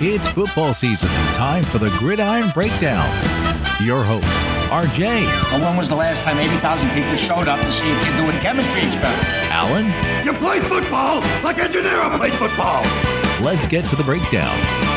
It's football season, time for the Gridiron Breakdown. Your host, RJ. Well, when was the last time 80,000 people showed up to see a kid doing chemistry experiments? Alan. You play football like a Gennaro played football. Let's get to the breakdown.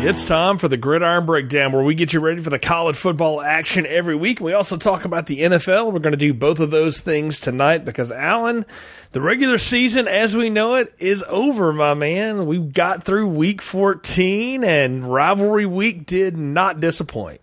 It's time for the Gridiron Breakdown, where we get you ready for the college football action every week. We also talk about the NFL. We're going to do both of those things tonight because, Alan, the regular season as we know it is over, my man. We got through week 14, and rivalry week did not disappoint.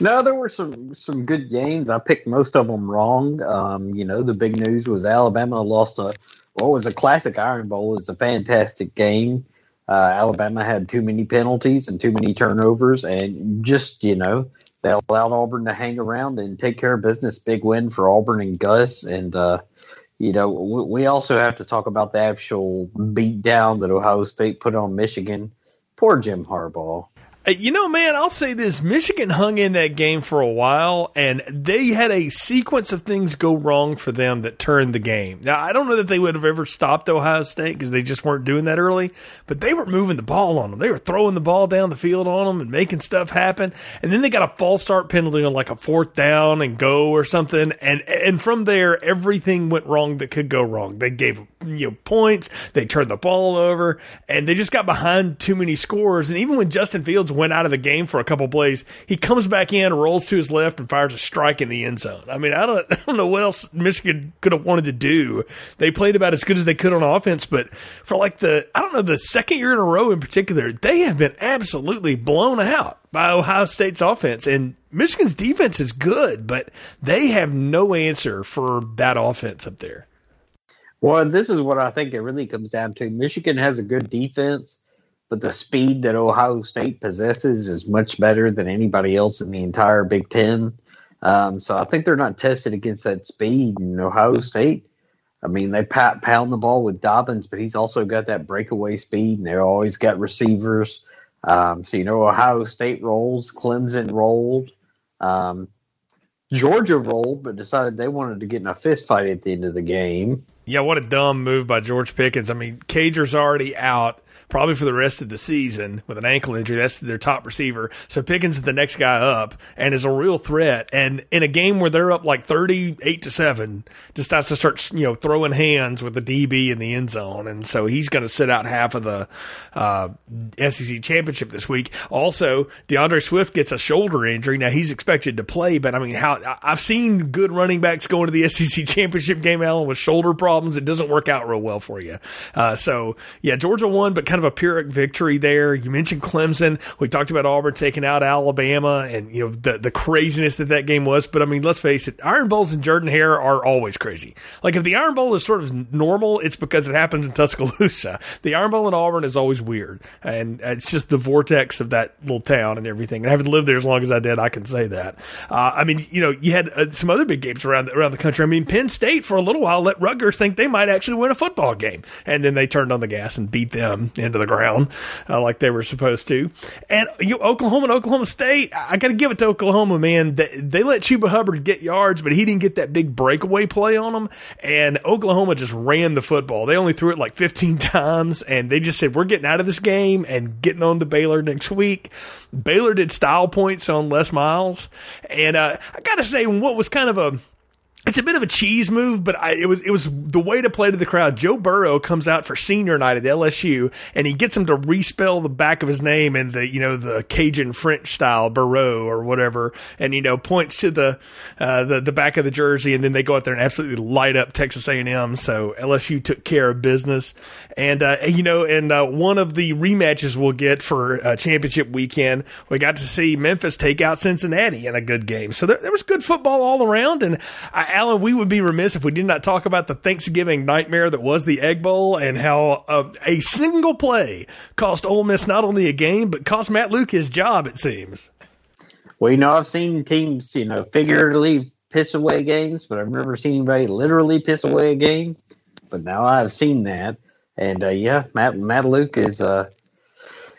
No, there were some some good games. I picked most of them wrong. Um, you know, the big news was Alabama lost a what was a classic Iron Bowl. It was a fantastic game. Uh, Alabama had too many penalties and too many turnovers, and just you know they allowed Auburn to hang around and take care of business. Big win for Auburn and Gus, and uh, you know we, we also have to talk about the actual beat down that Ohio State put on Michigan. Poor Jim Harbaugh. Uh, you know, man, I'll say this. Michigan hung in that game for a while, and they had a sequence of things go wrong for them that turned the game. Now, I don't know that they would have ever stopped Ohio State because they just weren't doing that early, but they were moving the ball on them. They were throwing the ball down the field on them and making stuff happen. And then they got a false start penalty on like a fourth down and go or something. And, and from there, everything went wrong that could go wrong. They gave, you know, points. They turned the ball over and they just got behind too many scores. And even when Justin Fields went out of the game for a couple plays. He comes back in, rolls to his left, and fires a strike in the end zone. I mean, I don't, I don't know what else Michigan could have wanted to do. They played about as good as they could on offense, but for like the, I don't know, the second year in a row in particular, they have been absolutely blown out by Ohio State's offense. And Michigan's defense is good, but they have no answer for that offense up there. Well, this is what I think it really comes down to. Michigan has a good defense but the speed that Ohio State possesses is much better than anybody else in the entire Big Ten. Um, so I think they're not tested against that speed. And Ohio State, I mean, they pound the ball with Dobbins, but he's also got that breakaway speed, and they're always got receivers. Um, so you know, Ohio State rolls, Clemson rolled, um, Georgia rolled, but decided they wanted to get in a fist fight at the end of the game. Yeah, what a dumb move by George Pickens. I mean, Cager's already out probably for the rest of the season with an ankle injury. That's their top receiver. So Pickens is the next guy up and is a real threat. And in a game where they're up like 38 to 7, decides to start, you know, throwing hands with the DB in the end zone. And so he's going to sit out half of the uh, SEC championship this week. Also, DeAndre Swift gets a shoulder injury. Now he's expected to play, but I mean, how I've seen good running backs going to the SEC championship game, Alan, with shoulder problems. It doesn't work out real well for you. Uh, so yeah, Georgia won, but kind kind of a Pyrrhic victory there. You mentioned Clemson. We talked about Auburn taking out Alabama and, you know, the, the craziness that that game was. But I mean, let's face it, Iron Bowls and Jordan Hare are always crazy. Like if the Iron Bowl is sort of normal, it's because it happens in Tuscaloosa. The Iron Bowl in Auburn is always weird. And it's just the vortex of that little town and everything. And having lived there as long as I did, I can say that. Uh, I mean, you know, you had uh, some other big games around, around the country. I mean, Penn State for a little while let Rutgers think they might actually win a football game. And then they turned on the gas and beat them into the ground uh, like they were supposed to. And you Oklahoma and Oklahoma State, I got to give it to Oklahoma, man. They, they let Chuba Hubbard get yards, but he didn't get that big breakaway play on them. And Oklahoma just ran the football. They only threw it like 15 times, and they just said, we're getting out of this game and getting on to Baylor next week. Baylor did style points on Les Miles. And uh, I got to say, what was kind of a it's a bit of a cheese move, but I, it was it was the way to play to the crowd. Joe Burrow comes out for senior night at LSU, and he gets him to respell the back of his name in the you know the Cajun French style Burrow or whatever, and you know points to the uh, the the back of the jersey, and then they go out there and absolutely light up Texas A and M. So LSU took care of business, and uh, you know, and uh, one of the rematches we'll get for uh, championship weekend, we got to see Memphis take out Cincinnati in a good game. So there, there was good football all around, and I Alan, we would be remiss if we did not talk about the Thanksgiving nightmare that was the Egg Bowl and how uh, a single play cost Ole Miss not only a game but cost Matt Luke his job. It seems. Well, you know, I've seen teams, you know, figuratively piss away games, but I've never seen anybody literally piss away a game. But now I've seen that, and uh, yeah, Matt Matt Luke is uh,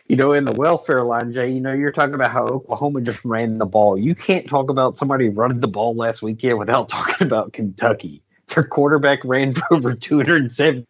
you know, in the welfare line, Jay, you know, you're talking about how Oklahoma just ran the ball. You can't talk about somebody running the ball last weekend without talking about Kentucky. Their quarterback ran for over 270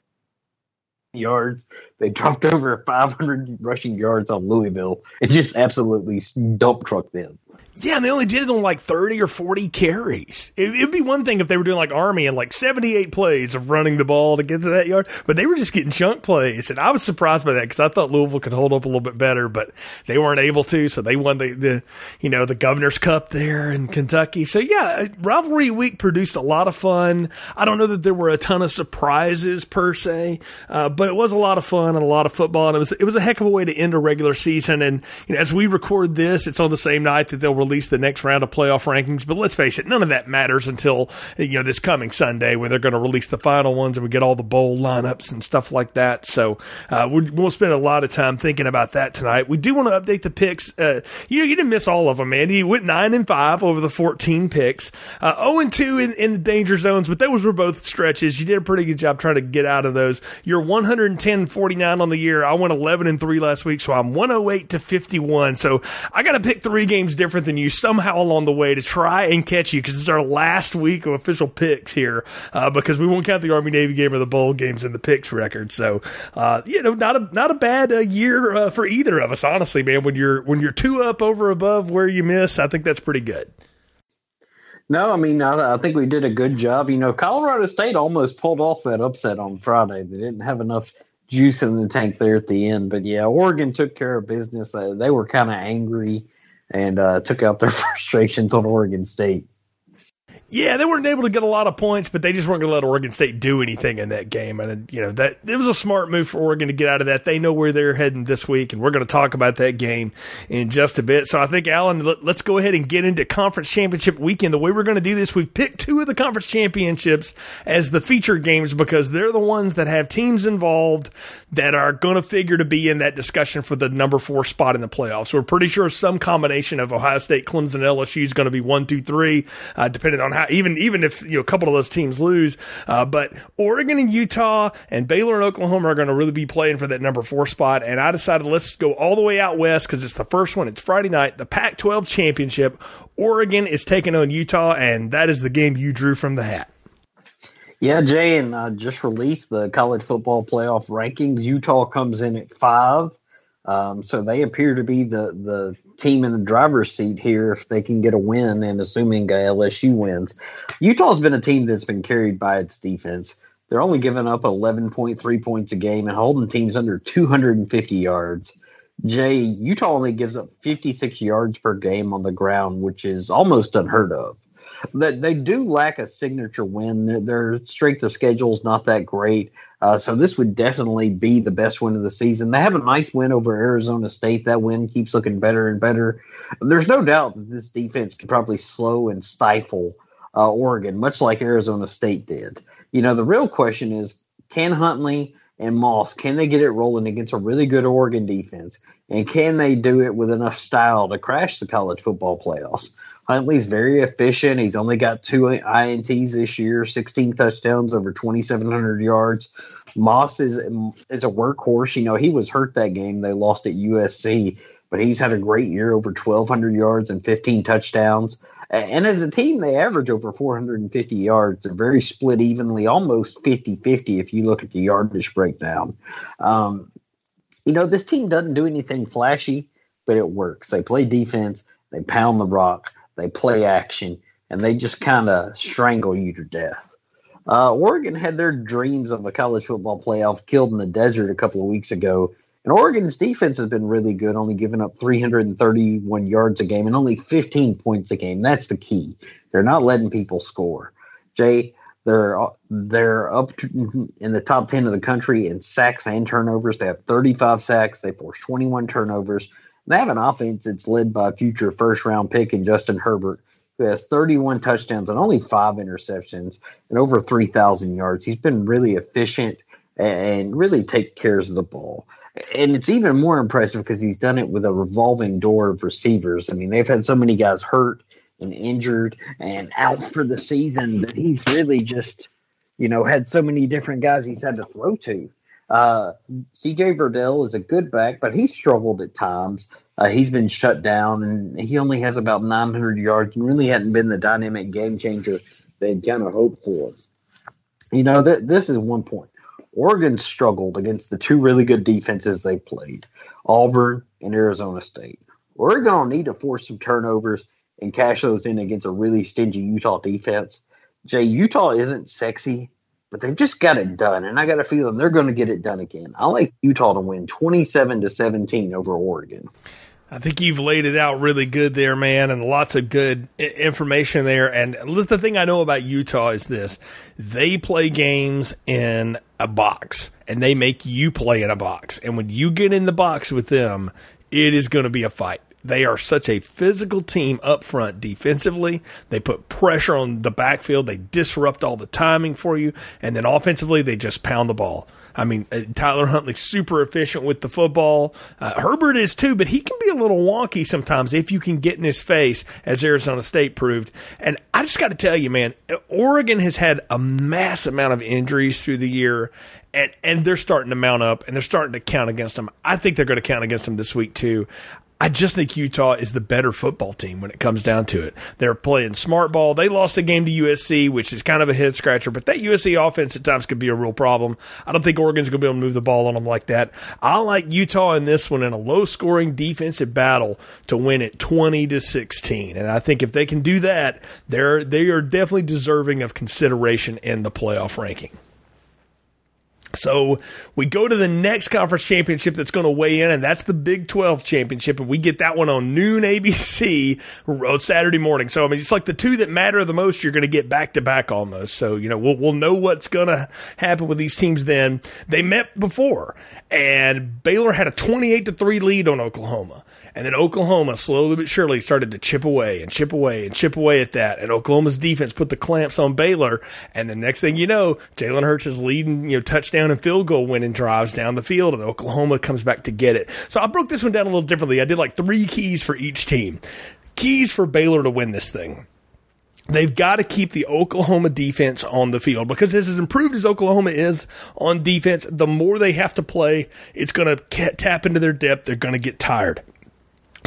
yards. They dropped over 500 rushing yards on Louisville and just absolutely dump trucked them. Yeah, and they only did it on like 30 or 40 carries. It, would be one thing if they were doing like Army and like 78 plays of running the ball to get to that yard, but they were just getting chunk plays. And I was surprised by that because I thought Louisville could hold up a little bit better, but they weren't able to. So they won the, the you know, the Governor's Cup there in Kentucky. So yeah, rivalry week produced a lot of fun. I don't know that there were a ton of surprises per se, uh, but it was a lot of fun and a lot of football. And it was, it was a heck of a way to end a regular season. And, you know, as we record this, it's on the same night that they'll release the next round of playoff rankings. But let's face it, none of that matters until you know this coming Sunday when they're going to release the final ones and we get all the bowl lineups and stuff like that. So uh, we'll spend a lot of time thinking about that tonight. We do want to update the picks. Uh, you know, you didn't miss all of them, man. You went nine and five over the fourteen picks, uh, zero oh and two in, in the danger zones, but those were both stretches. You did a pretty good job trying to get out of those. You're 110 49 on the year. I went 11 and three last week, so I'm 108 to 51. So I got to pick three games different than you. Somehow along the way to try and catch you because it's our last week of official picks here uh, because we won't count the Army Navy game or the bowl games in the picks record. So uh, you know, not a not a bad uh, year uh, for either of us, honestly, man. When you're when you're two up over above where you miss, I think that's pretty good. No, I mean, I, I, think we did a good job. You know, Colorado State almost pulled off that upset on Friday. They didn't have enough juice in the tank there at the end. But yeah, Oregon took care of business. they were kind of angry and uh, took out their frustrations on Oregon State. Yeah, they weren't able to get a lot of points, but they just weren't going to let Oregon State do anything in that game. And you know that it was a smart move for Oregon to get out of that. They know where they're heading this week, and we're going to talk about that game in just a bit. So I think, Alan, let, us go ahead and get into conference championship weekend. The way we're going to do this, we've picked two of the conference championships as the feature games because they're the ones that have teams involved that are going to figure to be in that discussion for the number four spot in the playoffs. We're pretty sure some combination of Ohio State, Clemson, LSU is going to be one, two, three, uh, depending on how even even if you know a couple of those teams lose. Uh, but Oregon and Utah and Baylor and Oklahoma are going to really be playing for that number four spot. And I decided let's go all the way out west because it's the first one. It's Friday night, the Pac-12 championship. Oregon is taking on Utah, and that is the game you drew from the hat. Yeah, Jay, and uh, just released the college football playoff rankings. Utah comes in at five, um, so they appear to be the the team in the driver's seat here if they can get a win and assuming LSU wins. Utah's been a team that's been carried by its defense. They're only giving up 11.3 points a game and holding teams under 250 yards. Jay, Utah only gives up 56 yards per game on the ground, which is almost unheard of that they do lack a signature win. Their, their strength of schedule is not that great, uh, so this would definitely be the best win of the season. They have a nice win over Arizona State. That win keeps looking better and better. There's no doubt that this defense could probably slow and stifle uh, Oregon, much like Arizona State did. You know, the real question is, can Huntley and Moss, can they get it rolling against a really good Oregon defense? And can they do it with enough style to crash the college football playoffs? Huntley's very efficient. He's only got two INTs this year, 16 touchdowns, over 2,700 yards. Moss is is a workhorse. You know, he was hurt that game. They lost at USC, but he's had a great year, over 1,200 yards and 15 touchdowns. And as a team, they average over 450 yards. They're very split evenly, almost 50 50 if you look at the yardage breakdown. Um, you know, this team doesn't do anything flashy, but it works. They play defense, they pound the rock. They play action, and they just kind of strangle you to death. Uh, Oregon had their dreams of a college football playoff killed in the desert a couple of weeks ago. And Oregon's defense has been really good, only giving up 331 yards a game and only 15 points a game. That's the key. They're not letting people score. Jay, they're they're up in the top 10 of the country in sacks and turnovers. They have 35 sacks. They force 21 turnovers. They have an offense that's led by a future first round pick in Justin Herbert, who has 31 touchdowns and only five interceptions and over 3,000 yards. He's been really efficient and really take cares of the ball. And it's even more impressive because he's done it with a revolving door of receivers. I mean, they've had so many guys hurt and injured and out for the season that he's really just, you know, had so many different guys he's had to throw to. Uh, CJ Verdell is a good back, but he's struggled at times. Uh, he's been shut down, and he only has about 900 yards and really hadn't been the dynamic game changer they'd kind of hoped for. You know, th- this is one point. Oregon struggled against the two really good defenses they played, Auburn and Arizona State. Oregon will need to force some turnovers and cash those in against a really stingy Utah defense. Jay, Utah isn't sexy, but they've just got it done, and I got a feeling they're going to get it done again. I like Utah to win 27 to 17 over Oregon. I think you've laid it out really good there, man, and lots of good information there. And the thing I know about Utah is this they play games in a box, and they make you play in a box. And when you get in the box with them, it is going to be a fight. They are such a physical team up front defensively. They put pressure on the backfield. They disrupt all the timing for you. And then offensively, they just pound the ball. I mean, uh, Tyler Huntley super efficient with the football. Uh, Herbert is too, but he can be a little wonky sometimes if you can get in his face, as Arizona State proved. And I just got to tell you, man, Oregon has had a mass amount of injuries through the year, and and they're starting to mount up, and they're starting to count against them. I think they're going to count against them this week too. I just think Utah is the better football team when it comes down to it. They're playing smart ball. They lost a game to USC, which is kind of a head scratcher, but that USC offense at times could be a real problem. I don't think Oregon's going to be able to move the ball on them like that. I like Utah in this one in a low scoring defensive battle to win it 20 to 16. And I think if they can do that, they're, they are definitely deserving of consideration in the playoff ranking. So we go to the next conference championship that's going to weigh in, and that's the Big 12 championship, and we get that one on noon ABC on uh, Saturday morning. So I mean, it's like the two that matter the most. You're going to get back to back almost. So you know, we'll we'll know what's going to happen with these teams. Then they met before, and Baylor had a 28 to three lead on Oklahoma. And then Oklahoma slowly but surely started to chip away and chip away and chip away at that. And Oklahoma's defense put the clamps on Baylor. And the next thing you know, Jalen Hurts is leading, you know, touchdown and field goal winning drives down the field, and Oklahoma comes back to get it. So I broke this one down a little differently. I did like three keys for each team. Keys for Baylor to win this thing. They've got to keep the Oklahoma defense on the field because as improved as Oklahoma is on defense, the more they have to play, it's going to tap into their depth. They're going to get tired.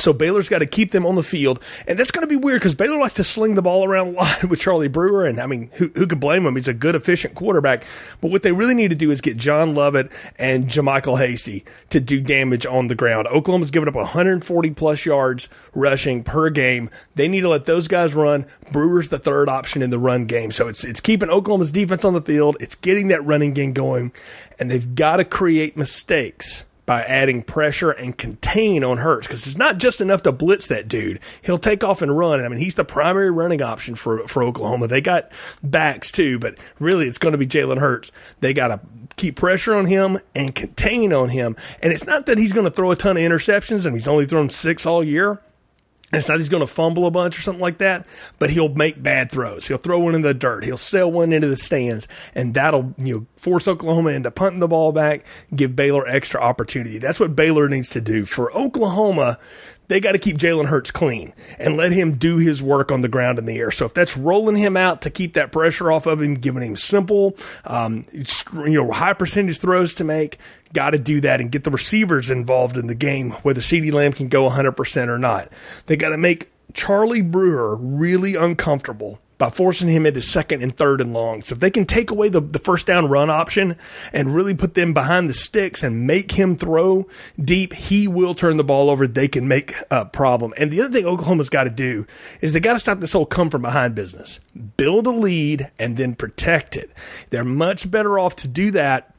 So Baylor's got to keep them on the field, and that's going to be weird because Baylor likes to sling the ball around a lot with Charlie Brewer, and I mean, who, who could blame him? He's a good, efficient quarterback. But what they really need to do is get John Lovett and JaMycal Hasty to do damage on the ground. Oklahoma's given up 140 plus yards rushing per game. They need to let those guys run. Brewer's the third option in the run game, so it's it's keeping Oklahoma's defense on the field. It's getting that running game going, and they've got to create mistakes by adding pressure and contain on Hurts because it's not just enough to blitz that dude. He'll take off and run. I mean, he's the primary running option for, for Oklahoma. They got backs too, but really it's going to be Jalen Hurts. They got to keep pressure on him and contain on him. And it's not that he's going to throw a ton of interceptions and he's only thrown six all year. And it's not he's going to fumble a bunch or something like that, but he'll make bad throws. He'll throw one in the dirt. He'll sail one into the stands, and that'll you know force Oklahoma into punting the ball back, give Baylor extra opportunity. That's what Baylor needs to do. For Oklahoma, they got to keep Jalen Hurts clean and let him do his work on the ground in the air. So if that's rolling him out to keep that pressure off of him, giving him simple, um, you know, high percentage throws to make, got to do that and get the receivers involved in the game, whether CeeDee Lamb can go 100% or not. They got to make Charlie Brewer really uncomfortable by forcing him into second and third and long. So if they can take away the, the first down run option and really put them behind the sticks and make him throw deep, he will turn the ball over. They can make a problem. And the other thing Oklahoma's got to do is they got to stop this whole come from behind business. Build a lead and then protect it. They're much better off to do that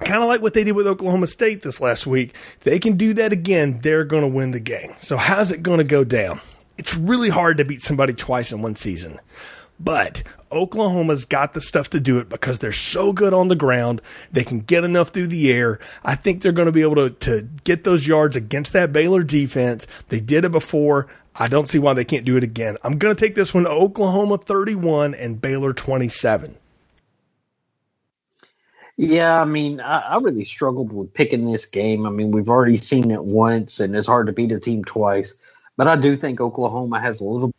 kind of like what they did with Oklahoma State this last week. If they can do that again, they're going to win the game. So how's it going to go down? It's really hard to beat somebody twice in one season. But Oklahoma's got the stuff to do it because they're so good on the ground. They can get enough through the air. I think they're going to be able to, to get those yards against that Baylor defense. They did it before. I don't see why they can't do it again. I'm going to take this one Oklahoma 31 and Baylor 27. Yeah, I mean, I, I, really struggled with picking this game. I mean, we've already seen it once, and it's hard to beat a team twice. But I do think Oklahoma has a little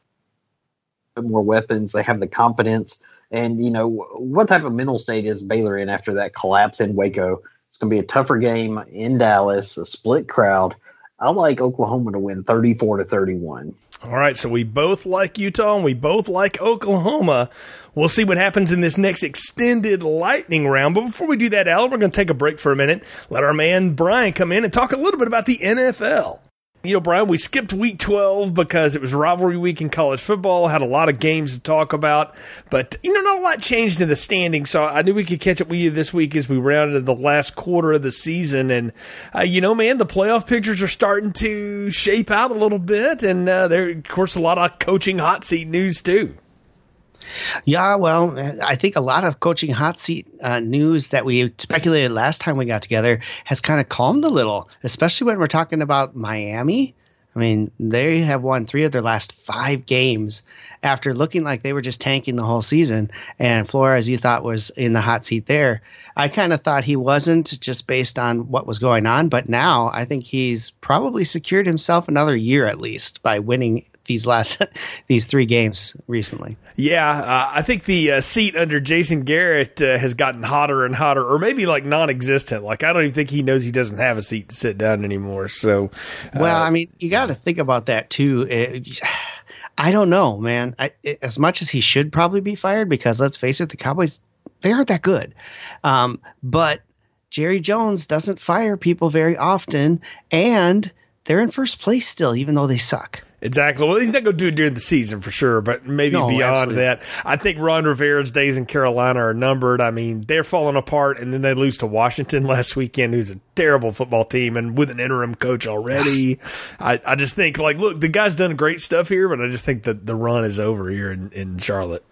bit more weapons. They have the confidence. And, you know, what type of mental state is Baylor in after that collapse in Waco? It's going to be a tougher game in Dallas, a split crowd. I like Oklahoma to win 34 to 31. All right, so we both like Utah and we both like Oklahoma. We'll see what happens in this next extended lightning round. But before we do that, Al, we're going to take a break for a minute. Let our man Brian come in and talk a little bit about the NFL. You know, Brian, we skipped week 12 because it was rivalry week in college football, had a lot of games to talk about, but, you know, not a lot changed in the standings. So I knew we could catch up with you this week as we rounded the last quarter of the season. And, uh, you know, man, the playoff pictures are starting to shape out a little bit. And uh, there, of course, a lot of coaching hot seat news, too. Yeah, well, I think a lot of coaching hot seat uh, news that we speculated last time we got together has kind of calmed a little, especially when we're talking about Miami. I mean, they have won three of their last five games after looking like they were just tanking the whole season. And Flores, you thought was in the hot seat there. I kind of thought he wasn't just based on what was going on, but now I think he's probably secured himself another year at least by winning these last these three games recently. Yeah, uh, I think the uh, seat under Jason Garrett uh, has gotten hotter and hotter, or maybe like non-existent. Like I don't even think he knows he doesn't have a seat to sit down anymore. So, uh, well, I mean, you got to think about that too. It, I don't know, man. I, it, as much as he should probably be fired, because let's face it, the Cowboys they aren't that good. Um, but Jerry Jones doesn't fire people very often, and they're in first place still, even though they suck. Exactly. Well, he's not going to do it during the season for sure, but maybe no, beyond absolutely. that. I think Ron Rivera's days in Carolina are numbered. I mean, they're falling apart, and then they lose to Washington last weekend, who's a terrible football team, and with an interim coach already. I, I just think, like, look, the guy's done great stuff here, but I just think that the run is over here in, in Charlotte.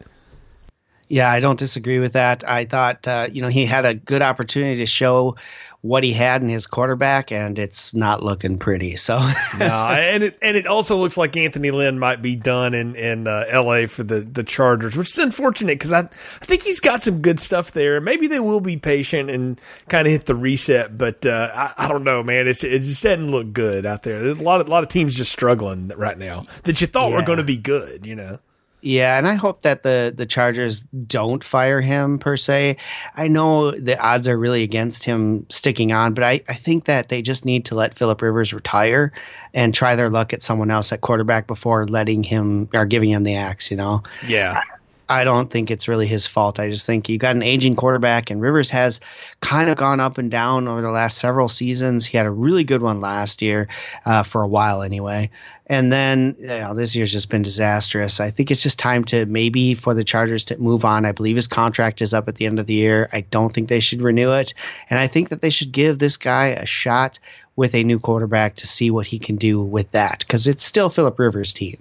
Yeah, I don't disagree with that. I thought, uh, you know, he had a good opportunity to show what he had in his quarterback, and it's not looking pretty. So, no, and it and it also looks like Anthony Lynn might be done in in uh, L.A. for the the Chargers, which is unfortunate because I I think he's got some good stuff there. Maybe they will be patient and kind of hit the reset, but uh, I, I don't know, man. It's it just doesn't look good out there. There's a lot of a lot of teams just struggling right now that you thought yeah. were going to be good, you know. Yeah, and I hope that the the Chargers don't fire him per se. I know the odds are really against him sticking on, but I, I think that they just need to let Philip Rivers retire and try their luck at someone else at quarterback before letting him or giving him the axe, you know? Yeah. I don't think it's really his fault. I just think you got an aging quarterback, and Rivers has kind of gone up and down over the last several seasons. He had a really good one last year, uh, for a while anyway. And then you know, this year's just been disastrous. I think it's just time to maybe for the Chargers to move on. I believe his contract is up at the end of the year. I don't think they should renew it. And I think that they should give this guy a shot with a new quarterback to see what he can do with that because it's still Philip Rivers' team.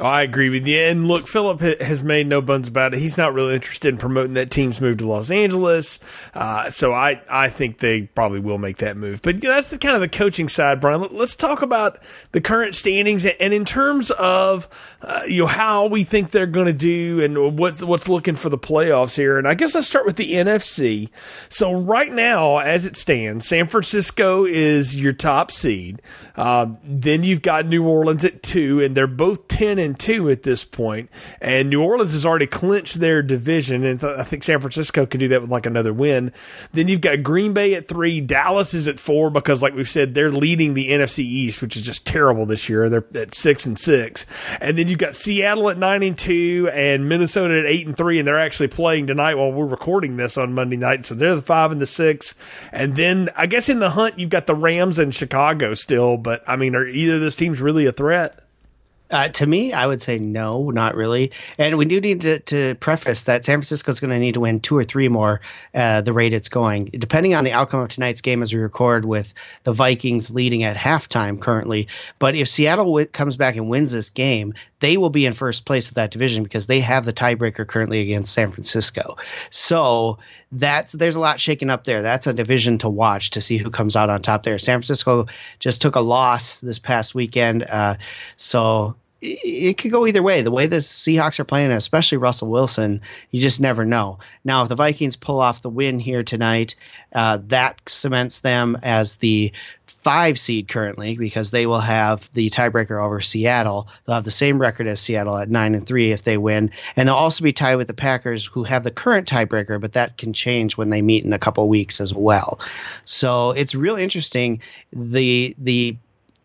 Oh, I agree with you. And look, Philip has made no bones about it. He's not really interested in promoting that team's move to Los Angeles. Uh, so I, I think they probably will make that move. But that's the kind of the coaching side, Brian. Let's talk about the current standings and in terms of uh, you know how we think they're going to do and what's what's looking for the playoffs here. And I guess let's start with the NFC. So right now, as it stands, San Francisco is your top seed. Um, then you've got New Orleans at two, and they're both ten and two at this. And New Orleans has already clinched their division, and th- I think San Francisco can do that with like another win. Then you've got Green Bay at three, Dallas is at four because, like we've said, they're leading the NFC East, which is just terrible this year. They're at six and six, and then you've got Seattle at nine and two, and Minnesota at eight and three, and they're actually playing tonight while we're recording this on Monday night. So they're the five and the six, and then I guess in the hunt you've got the Rams and Chicago still, but I mean, are either of those teams really a threat? Uh, to me, I would say no, not really. And we do need to, to preface that San Francisco is going to need to win two or three more uh, the rate it's going, depending on the outcome of tonight's game as we record with the Vikings leading at halftime currently. But if Seattle w- comes back and wins this game, they will be in first place of that division because they have the tiebreaker currently against San Francisco. So that's there's a lot shaking up there. That's a division to watch to see who comes out on top there. San Francisco just took a loss this past weekend, uh, so it, could go either way. The way the Seahawks are playing, especially Russell Wilson, you just never know. Now, if the Vikings pull off the win here tonight, uh, that cements them as the five seed currently because they will have the tiebreaker over Seattle. They'll have the same record as Seattle at nine and three if they win, and they'll also be tied with the Packers, who have the current tiebreaker, but that can change when they meet in a couple weeks as well. So it's really interesting. The the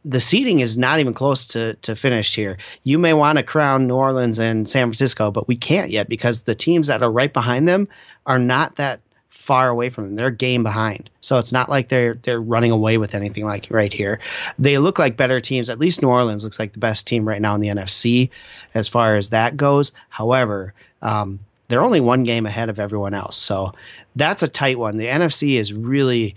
the seating is not even close to, to finished here. You may want to crown New Orleans and San Francisco, but we can't yet because the teams that are right behind them are not that far away from them. They're game behind. So it's not like they're they're running away with anything like right here. They look like better teams. At least New Orleans looks like the best team right now in the NFC as far as that goes. However, um, they're only one game ahead of everyone else. So that's a tight one. The NFC is really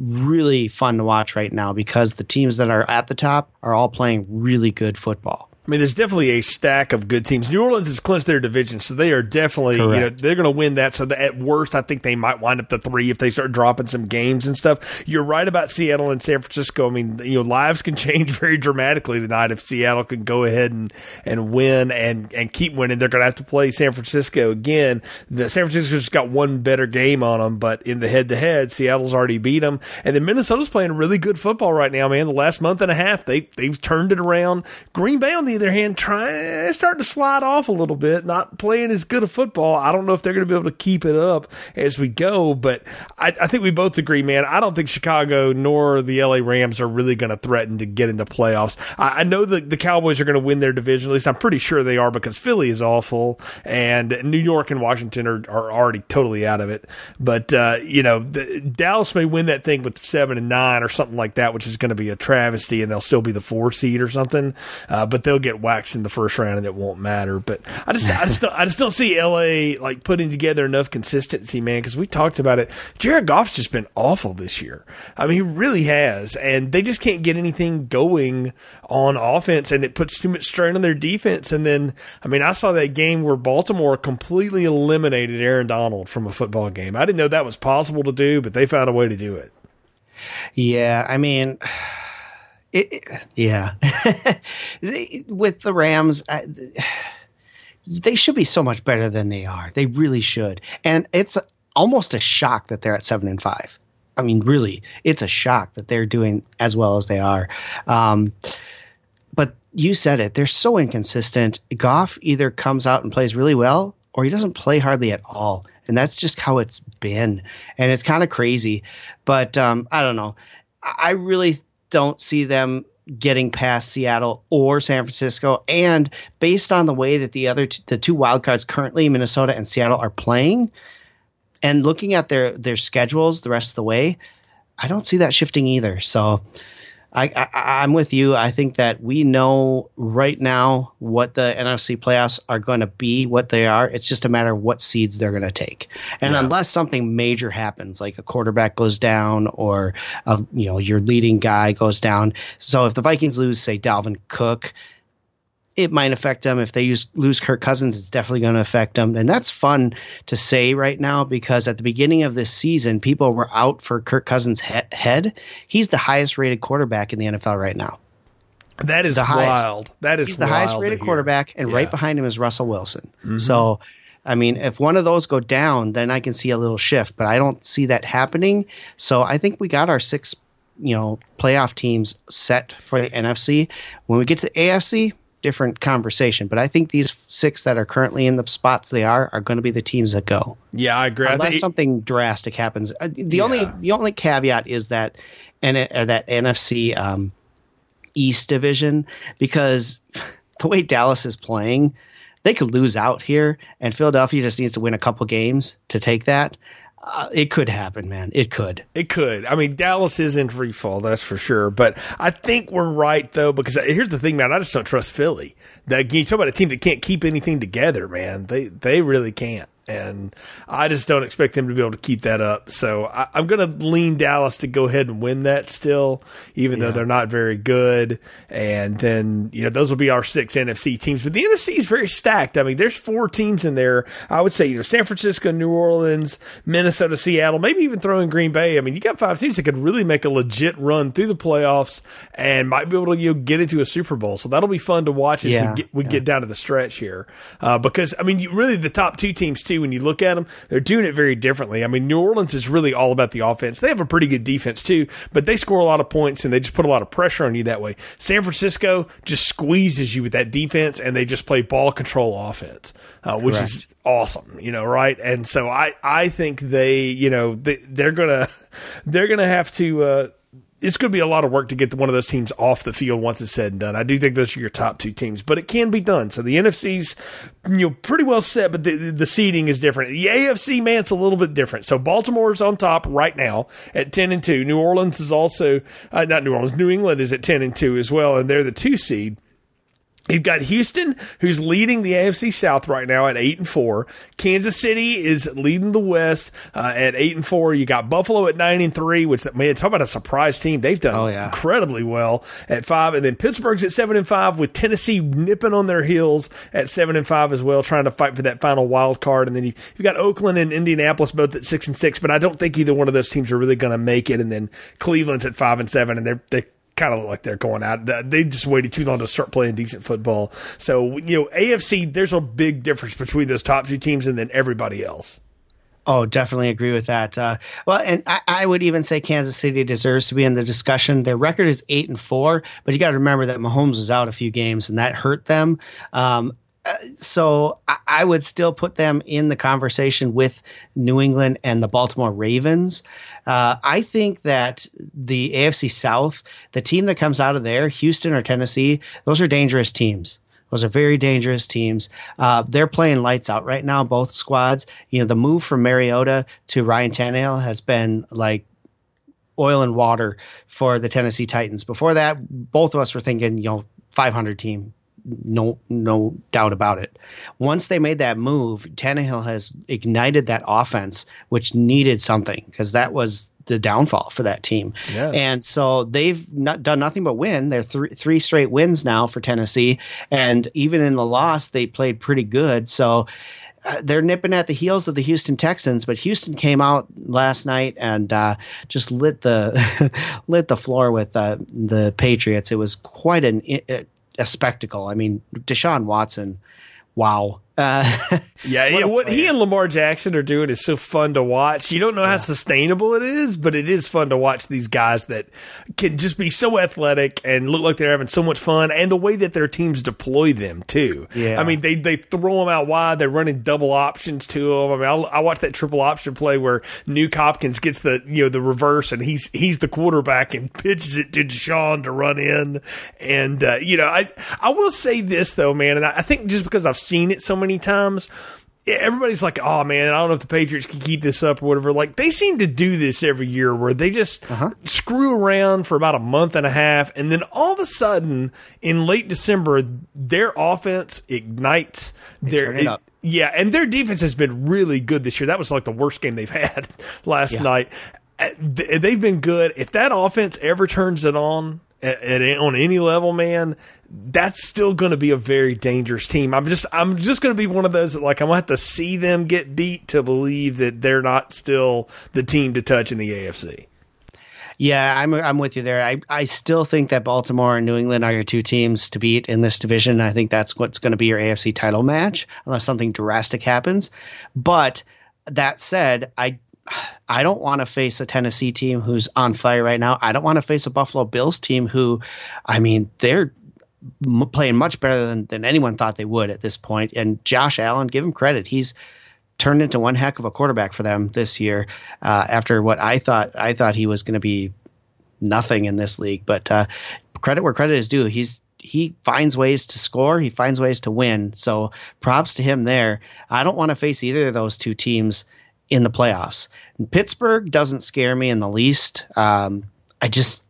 really fun to watch right now because the teams that are at the top are all playing really good football. I mean, there's definitely a stack of good teams. New Orleans has clinched their division, so they are definitely, Correct. you know, they're going to win that. So that at worst, I think they might wind up the three if they start dropping some games and stuff. You're right about Seattle and San Francisco. I mean, you know, lives can change very dramatically tonight if Seattle can go ahead and, and win and, and keep winning. They're going to have to play San Francisco again. The San Francisco's got one better game on them, but in the head to head, Seattle's already beat them. And then Minnesota's playing really good football right now, man. The last month and a half, they, they've turned it around. Green Bay, on the other hand, trying starting to slide off a little bit, not playing as good a football. I don't know if they're going to be able to keep it up as we go, but I, I think we both agree, man. I don't think Chicago nor the LA Rams are really going to threaten to get into the playoffs. I, I know that the Cowboys are going to win their division. At least I'm pretty sure they are because Philly is awful and New York and Washington are, are already totally out of it. But uh, you know, the, Dallas may win that thing with seven and nine or something like that, which is going to be a travesty, and they'll still be the four seed or something. Uh, but they'll get waxed in the first round and it won't matter. But I just, I just, don't, I just don't see LA like putting together enough consistency, man. Because we talked about it. Jared Goff's just been awful this year. I mean, he really has, and they just can't get anything going on offense, and it puts too much strain on their defense. And then, I mean, I saw that game where Baltimore completely eliminated Aaron Donald from a football game. I didn't know that was possible to do, but they found a way to do it. Yeah, I mean. It, it, yeah, with the Rams, I, they should be so much better than they are. They really should, and it's almost a shock that they're at seven and five. I mean, really, it's a shock that they're doing as well as they are. Um, but you said it; they're so inconsistent. Goff either comes out and plays really well, or he doesn't play hardly at all, and that's just how it's been. And it's kind of crazy, but um, I don't know. I really don't see them getting past Seattle or San Francisco. And based on the way that the other t- the two wildcards currently, Minnesota and Seattle, are playing, and looking at their their schedules the rest of the way, I don't see that shifting either. So I, I am with you. I think that we know right now what the NFC playoffs are going to be, what they are. It's just a matter of what seeds they're going to take. And yeah. unless something major happens, like a quarterback goes down or a, uh, you know your leading guy goes down. So if the Vikings lose, say Dalvin Cook, it might affect them. If they use, lose Kirk Cousins, it's definitely going to affect them. And that's fun to say right now because at the beginning of this season, people were out for Kirk Cousins' he- head. He's the highest rated quarterback in the NFL right now. That is the wild. Highest, that is he's the highest rated quarterback, and yeah. right behind him is Russell Wilson. Mm-hmm. So, I mean, if one of those go down, then I can see a little shift, but I don't see that happening. So I think we got our six, you know, playoff teams set for the NFC. When we get to the AFC, different conversation. But I think these six that are currently in the spots they are are going to be the teams that go. Yeah, I agree. Unless I something drastic happens. Uh, the yeah. only the only caveat is that and uh, that NFC um, East division because the way Dallas is playing, they could lose out here, and Philadelphia just needs to win a couple games to take that. Uh, it could happen, man. It could. It could. I mean, Dallas is in free fall, that's for sure. But I think we're right though, because here's the thing, man. I just don't trust Philly. That you talk about a team that can't keep anything together, man. They they really can't and I just don't expect them to be able to keep that up. So I, am going to lean Dallas to go ahead and win that still, even yeah. though they're not very good. And then you know those will be our six NFC teams. But the NFC is very stacked. I mean, there's four teams in there. I would say you know San Francisco, New Orleans, Minnesota, Seattle, maybe even throw in Green Bay. I mean, you got five teams that could really make a legit run through the playoffs and might be able to you know, get into a Super Bowl. So that'll be fun to watch as yeah. we get we yeah. get down to the stretch here. Uh, because I mean, you, really the top two teams too NFC, when you look at them, they're doing it very differently. I mean, New Orleans is really all about the offense. They have a pretty good defense too, but they score a lot of points and they just put a lot of pressure on you that way. San Francisco just squeezes you with that defense and they just play ball control offense, uh, which Correct. is awesome, you know, right? And so I, I think they, you know, they, they're gonna, they're gonna have to, uh, it's going to be a lot of work to get one of those teams off the field once it's said and done. I do think those are your top two teams, but it can be done. So the NFC's you know pretty well set, but the the seeding is different. The AFC man, it's a little bit different. So Baltimore's on top right now at ten and two. New Orleans is also uh, not New Orleans. New England is at ten and two as well, and they're the two seed. You've got Houston, who's leading the AFC South right now at eight and four. Kansas City is leading the West uh, at eight and four. You got Buffalo at nine and three, which man, talk about a surprise team. They've done oh, yeah. incredibly well at five, and then Pittsburgh's at seven and five, with Tennessee nipping on their heels at seven and five as well, trying to fight for that final wild card. And then you, have got Oakland and Indianapolis both at six and six, but I don't think either one of those teams are really going to make it. And then Cleveland's at five and seven, and they're they're kind of look like they're going out. They just waited too long to start playing decent football. So, you know, AFC, there's a big difference between those top two teams and then everybody else. Oh, definitely agree with that. Uh, well, and I, I, would even say Kansas City deserves to be in the discussion. Their record is eight and four, but you got to remember that Mahomes was out a few games and that hurt them. Um, so I would still put them in the conversation with New England and the Baltimore Ravens. Uh, I think that the AFC South, the team that comes out of there, Houston or Tennessee, those are dangerous teams. Those are very dangerous teams. Uh, they're playing lights out right now, both squads. You know, the move from Mariota to Ryan Tannehill has been like oil and water for the Tennessee Titans. Before that, both of us were thinking, you know, 500 team, no no doubt about it. Once they made that move, Tannehill has ignited that offense, which needed something because that was the downfall for that team. Yeah. And so they've not done nothing but win. They're three three straight wins now for Tennessee, and even in the loss, they played pretty good. So. Uh, they're nipping at the heels of the Houston Texans, but Houston came out last night and uh, just lit the lit the floor with uh, the Patriots. It was quite an a spectacle. I mean, Deshaun Watson, wow. Uh, yeah, what, what he and Lamar Jackson are doing is so fun to watch. You don't know yeah. how sustainable it is, but it is fun to watch these guys that can just be so athletic and look like they're having so much fun, and the way that their teams deploy them too. Yeah, I mean they they throw them out wide. They're running double options to them. I mean, I, I watched that triple option play where Nuk Hopkins gets the you know the reverse, and he's he's the quarterback and pitches it to Deshaun to run in, and uh, you know I I will say this though, man, and I, I think just because I've seen it so many many times. Everybody's like, "Oh man, I don't know if the Patriots can keep this up or whatever." Like they seem to do this every year, where they just uh-huh. screw around for about a month and a half, and then all of a sudden, in late December, their offense ignites. They their it, yeah, and their defense has been really good this year. That was like the worst game they've had last yeah. night. Uh, they've been good. If that offense ever turns it on, at, at, on any level, man, that's still going to be a very dangerous team. I'm just I'm just going to be one of those that like I'm going to have to see them get beat to believe that they're not still the team to touch in the AFC. Yeah, I'm I'm with you there. I, I still think that Baltimore and New England are your two teams to beat in this division. I think that's what's going to be your AFC title match unless something drastic happens. But that said, I I don't want to face a Tennessee team who's on fire right now. I don't want to face a Buffalo Bills team who, I mean, they're m- playing much better than, than anyone thought they would at this point. And Josh Allen, give him credit. He's turned into one heck of a quarterback for them this year. Uh, after what I thought, I thought he was going to be nothing in this league. But uh, credit where credit is due. He's he finds ways to score. He finds ways to win. So props to him there. I don't want to face either of those two teams in the playoffs. Pittsburgh doesn't scare me in the least. Um, I just,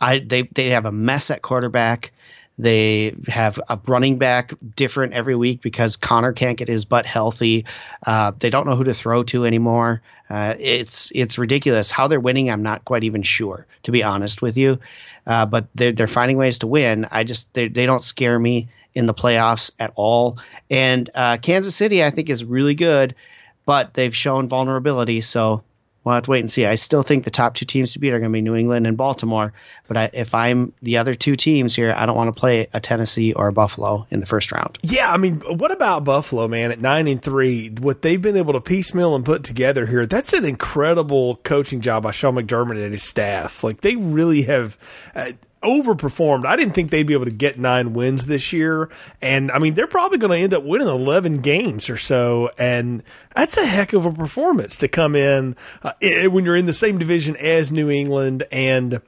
I they they have a mess at quarterback. They have a running back different every week because Conner can't get his butt healthy. Uh, they don't know who to throw to anymore. Uh, it's it's ridiculous how they're winning. I'm not quite even sure, to be honest with you. Uh, but they're they're finding ways to win. I just they they don't scare me in the playoffs at all. And uh, Kansas City, I think, is really good but they've shown vulnerability. So we'll have to wait and see. I still think the top two teams to beat are going to be New England and Baltimore. But I, if I'm the other two teams here, I don't want to play a Tennessee or a Buffalo in the first round. Yeah, I mean, what about Buffalo, man? At nine and three, what they've been able to piecemeal and put together here, that's an incredible coaching job by Sean McDermott and his staff. Like they really have. Uh, overperformed. I didn't think they'd be able to get nine wins this year. And I mean, they're probably going to end up winning 11 games or so. And that's a heck of a performance to come in uh, when you're in the same division as New England and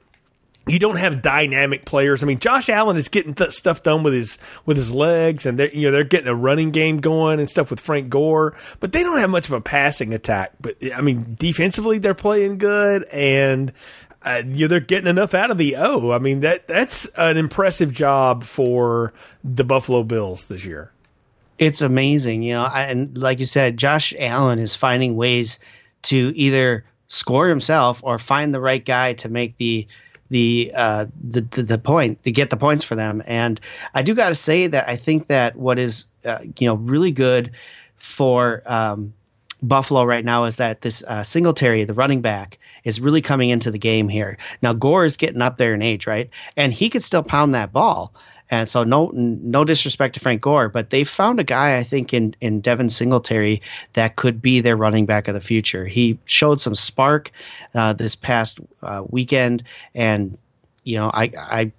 you don't have dynamic players. I mean, Josh Allen is getting th- stuff done with his with his legs, and they're you know they're getting a running game going and stuff with Frank Gore, but they don't have much of a passing attack. But I mean, defensively they're playing good, and uh, you they're getting enough out of the O. I mean that that's an impressive job for the Buffalo Bills this year. It's amazing, you know, and like you said, Josh Allen is finding ways to either score himself or find the right guy to make the the uh, the, the, the point to get the points for them. And I do got to say that I think that what is uh, you know really good for um, Buffalo right now is that this uh, Singletary, the running back, is really coming into the game here. Now Gore is getting up there in age, right? And he could still pound that ball. And so no no disrespect to Frank Gore, but they found a guy I think in in Devin Singletary that could be their running back of the future. He showed some spark uh, this past uh, weekend, and you know I I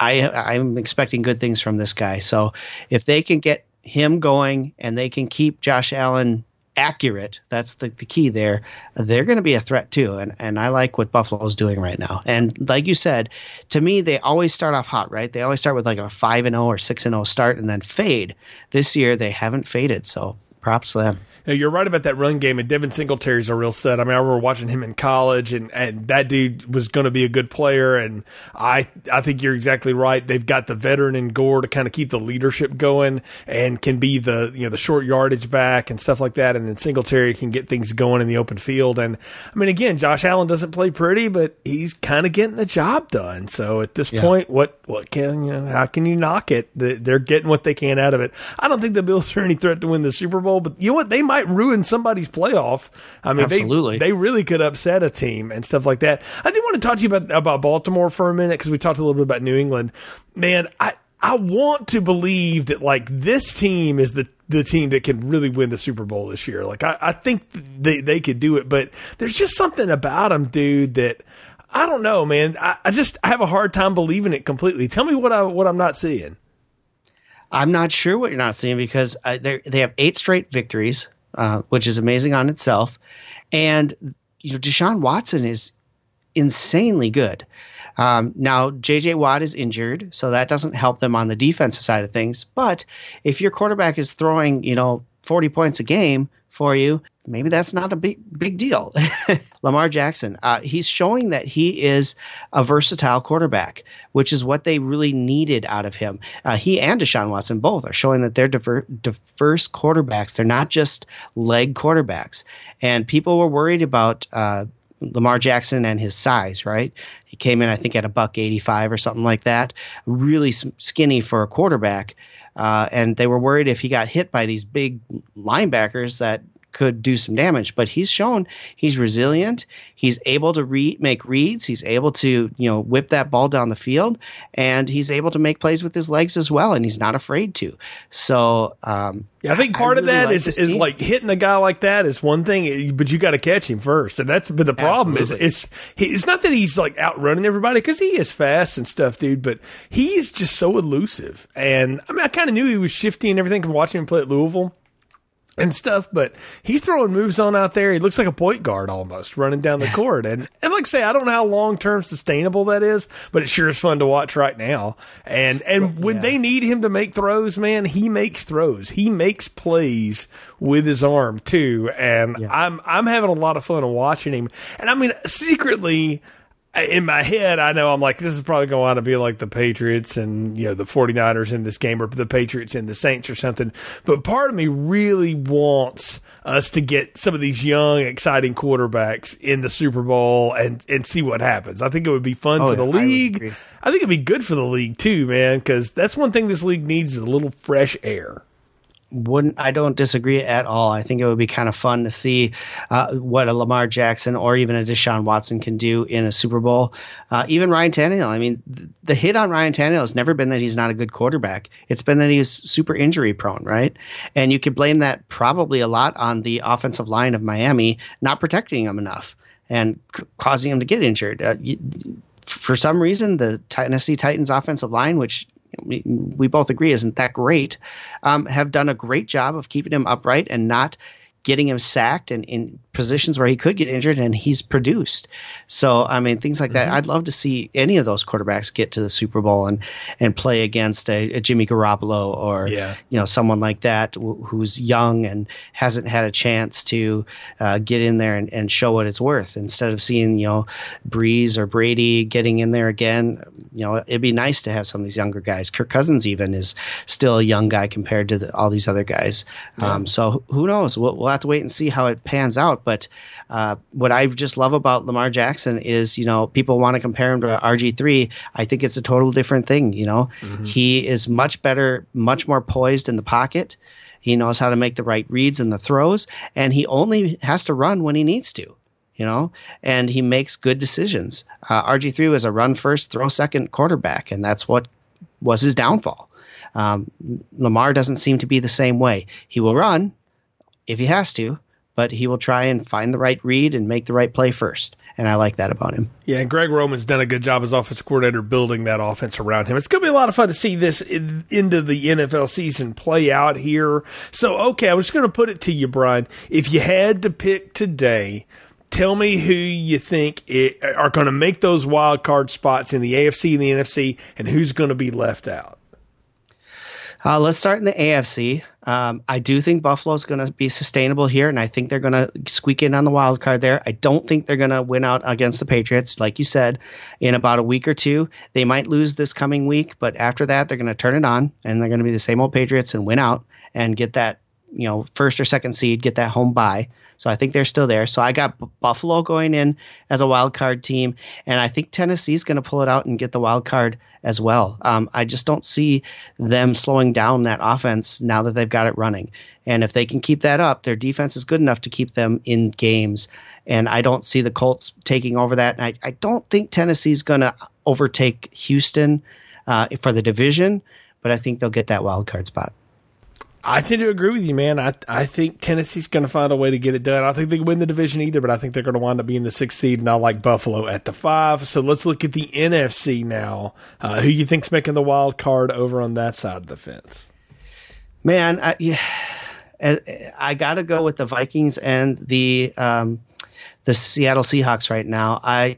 I I'm expecting good things from this guy. So if they can get him going and they can keep Josh Allen accurate, that's the, the key there, they're going to be a threat too. And, and I like what Buffalo is doing right now. And like you said, to me, they always start off hot, right? They always start with like a 5 and 0 or 6 and 0 start and then fade. This year, they haven't faded. So props for them you're right about that run game, and Devin Singletary's a real set. I mean, I remember watching him in college, and, and that dude was going to be a good player. And I I think you're exactly right. They've got the veteran in Gore to kind of keep the leadership going, and can be the you know the short yardage back and stuff like that. And then Singletary can get things going in the open field. And I mean, again, Josh Allen doesn't play pretty, but he's kind of getting the job done. So at this yeah. point, what what can you know, how can you knock it? They're getting what they can out of it. I don't think the Bills are any threat to win the Super Bowl, but you know what? They might ruin somebody's playoff. I mean, Absolutely. they they really could upset a team and stuff like that. I do want to talk to you about about Baltimore for a minute because we talked a little bit about New England. Man, I I want to believe that like this team is the the team that can really win the Super Bowl this year. Like I, I think they they could do it, but there's just something about them, dude, that I don't know, man. I, I just I have a hard time believing it completely. Tell me what I what I'm not seeing. I'm not sure what you're not seeing because uh, they have eight straight victories. Uh, which is amazing on itself. And you know, Deshaun Watson is insanely good. Um, now, J.J. Watt is injured, so that doesn't help them on the defensive side of things. But if your quarterback is throwing, you know, 40 points a game for you, maybe that's not a big big deal. Lamar Jackson, uh, he's showing that he is a versatile quarterback, which is what they really needed out of him. Uh, he and Deshaun Watson both are showing that they're diver- diverse quarterbacks. They're not just leg quarterbacks. And people were worried about uh, Lamar Jackson and his size, right? He came in, I think, at a buck 85 or something like that, really skinny for a quarterback. Uh, and they were worried if he got hit by these big linebackers that could do some damage. But he's shown he's resilient. He's able to re- make reads. He's able to you know whip that ball down the field, and he's able to make plays with his legs as well. And he's not afraid to. So um, yeah, I think part I really of that like is, is like hitting a guy like that is one thing, but you got to catch him first, and that's but the problem Absolutely. is it's it's not that he's like outrunning everybody because he is fast and stuff, dude. But he's just so elusive, and I mean I kind of knew he was shifty and everything from watching him play at Louisville and stuff, but he's throwing moves on out there. He looks like a point guard almost running down the court. And, and like I say, I don't know how long term sustainable that is, but it sure is fun to watch right now. And, and when yeah. they need him to make throws, man, he makes throws. He makes plays with his arm too. And yeah. I'm, I'm having a lot of fun watching him. And I mean, secretly, in my head, I know I'm like, this is probably going to be like the Patriots and, you know, the 49ers in this game or the Patriots and the Saints or something. But part of me really wants us to get some of these young, exciting quarterbacks in the Super Bowl and, and see what happens. I think it would be fun oh, for the league. I, I think it'd be good for the league too, man, because that's one thing this league needs is a little fresh air. Wouldn't I don't disagree at all. I think it would be kind of fun to see uh, what a Lamar Jackson or even a Deshaun Watson can do in a Super Bowl. Uh, even Ryan Tannehill. I mean, th- the hit on Ryan Tannehill has never been that he's not a good quarterback. It's been that he's super injury prone, right? And you could blame that probably a lot on the offensive line of Miami not protecting him enough and c- causing him to get injured. Uh, you, for some reason, the Tennessee Titans offensive line, which we, we both agree isn't that great, um, have done a great job of keeping him upright and not getting him sacked and in positions where he could get injured and he's produced. So I mean things like that. Mm-hmm. I'd love to see any of those quarterbacks get to the Super Bowl and and play against a, a Jimmy Garoppolo or Yeah. you know someone like that wh- who's young and hasn't had a chance to uh, get in there and, and show what it's worth. Instead of seeing you know Brees or Brady getting in there again, you know it'd be nice to have some of these younger guys. Kirk Cousins even is still a young guy compared to the, all these other guys. Um, so who knows? We'll, we'll have to wait and see how it pans out. But uh, what I just love about Lamar Jackson is, you know, people want to compare him to RG3. I think it's a total different thing. You know, he is much better, much more poised in the pocket. He knows how to make the right reads and the throws, and he only has to run when he needs to. You know, and he makes good decisions. Uh, RG3 was a run first, throw second quarterback, and that's what was his downfall. Um, Lamar doesn't seem to be the same way. He will run if he has to, but he will try and find the right read and make the right play first. And I like that about him. Yeah, and Greg Roman's done a good job as offensive coordinator building that offense around him. It's going to be a lot of fun to see this in, into the NFL season play out here. So, okay, I'm just going to put it to you, Brian. If you had to pick today, tell me who you think it, are going to make those wild card spots in the AFC and the NFC, and who's going to be left out. Uh, let's start in the AFC. Um, I do think Buffalo's going to be sustainable here, and I think they're going to squeak in on the wild card there. I don't think they're going to win out against the Patriots, like you said, in about a week or two. They might lose this coming week, but after that, they're going to turn it on, and they're going to be the same old Patriots and win out and get that, you know, first or second seed, get that home bye. So I think they're still there. So I got Buffalo going in as a wild card team, and I think Tennessee's going to pull it out and get the wild card as well. Um, I just don't see them slowing down that offense now that they've got it running. And if they can keep that up, their defense is good enough to keep them in games. And I don't see the Colts taking over that. And I, I don't think Tennessee's going to overtake Houston uh, for the division, but I think they'll get that wild card spot. I tend to agree with you, man. I I think Tennessee's going to find a way to get it done. I don't think they win the division either, but I think they're going to wind up being the sixth seed, and I like Buffalo at the five. So let's look at the NFC now. Uh, who you think's making the wild card over on that side of the fence? Man, I, yeah, I, I got to go with the Vikings and the um, the Seattle Seahawks right now. I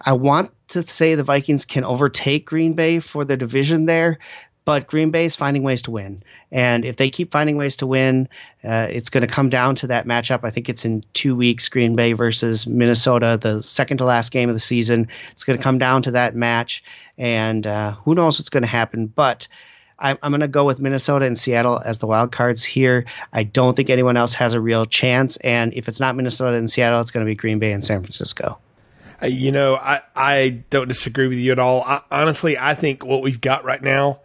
I want to say the Vikings can overtake Green Bay for the division there, but Green Bay is finding ways to win. And if they keep finding ways to win, uh, it's going to come down to that matchup. I think it's in two weeks, Green Bay versus Minnesota, the second to last game of the season. It's going to come down to that match, and uh, who knows what's going to happen. But I'm, going to go with Minnesota and Seattle as the wild cards here. I don't think anyone else has a real chance. And if it's not Minnesota and Seattle, it's going to be Green Bay and San Francisco. Uh, You know, I, I don't disagree with you at all. I, honestly, I think what we've got right now,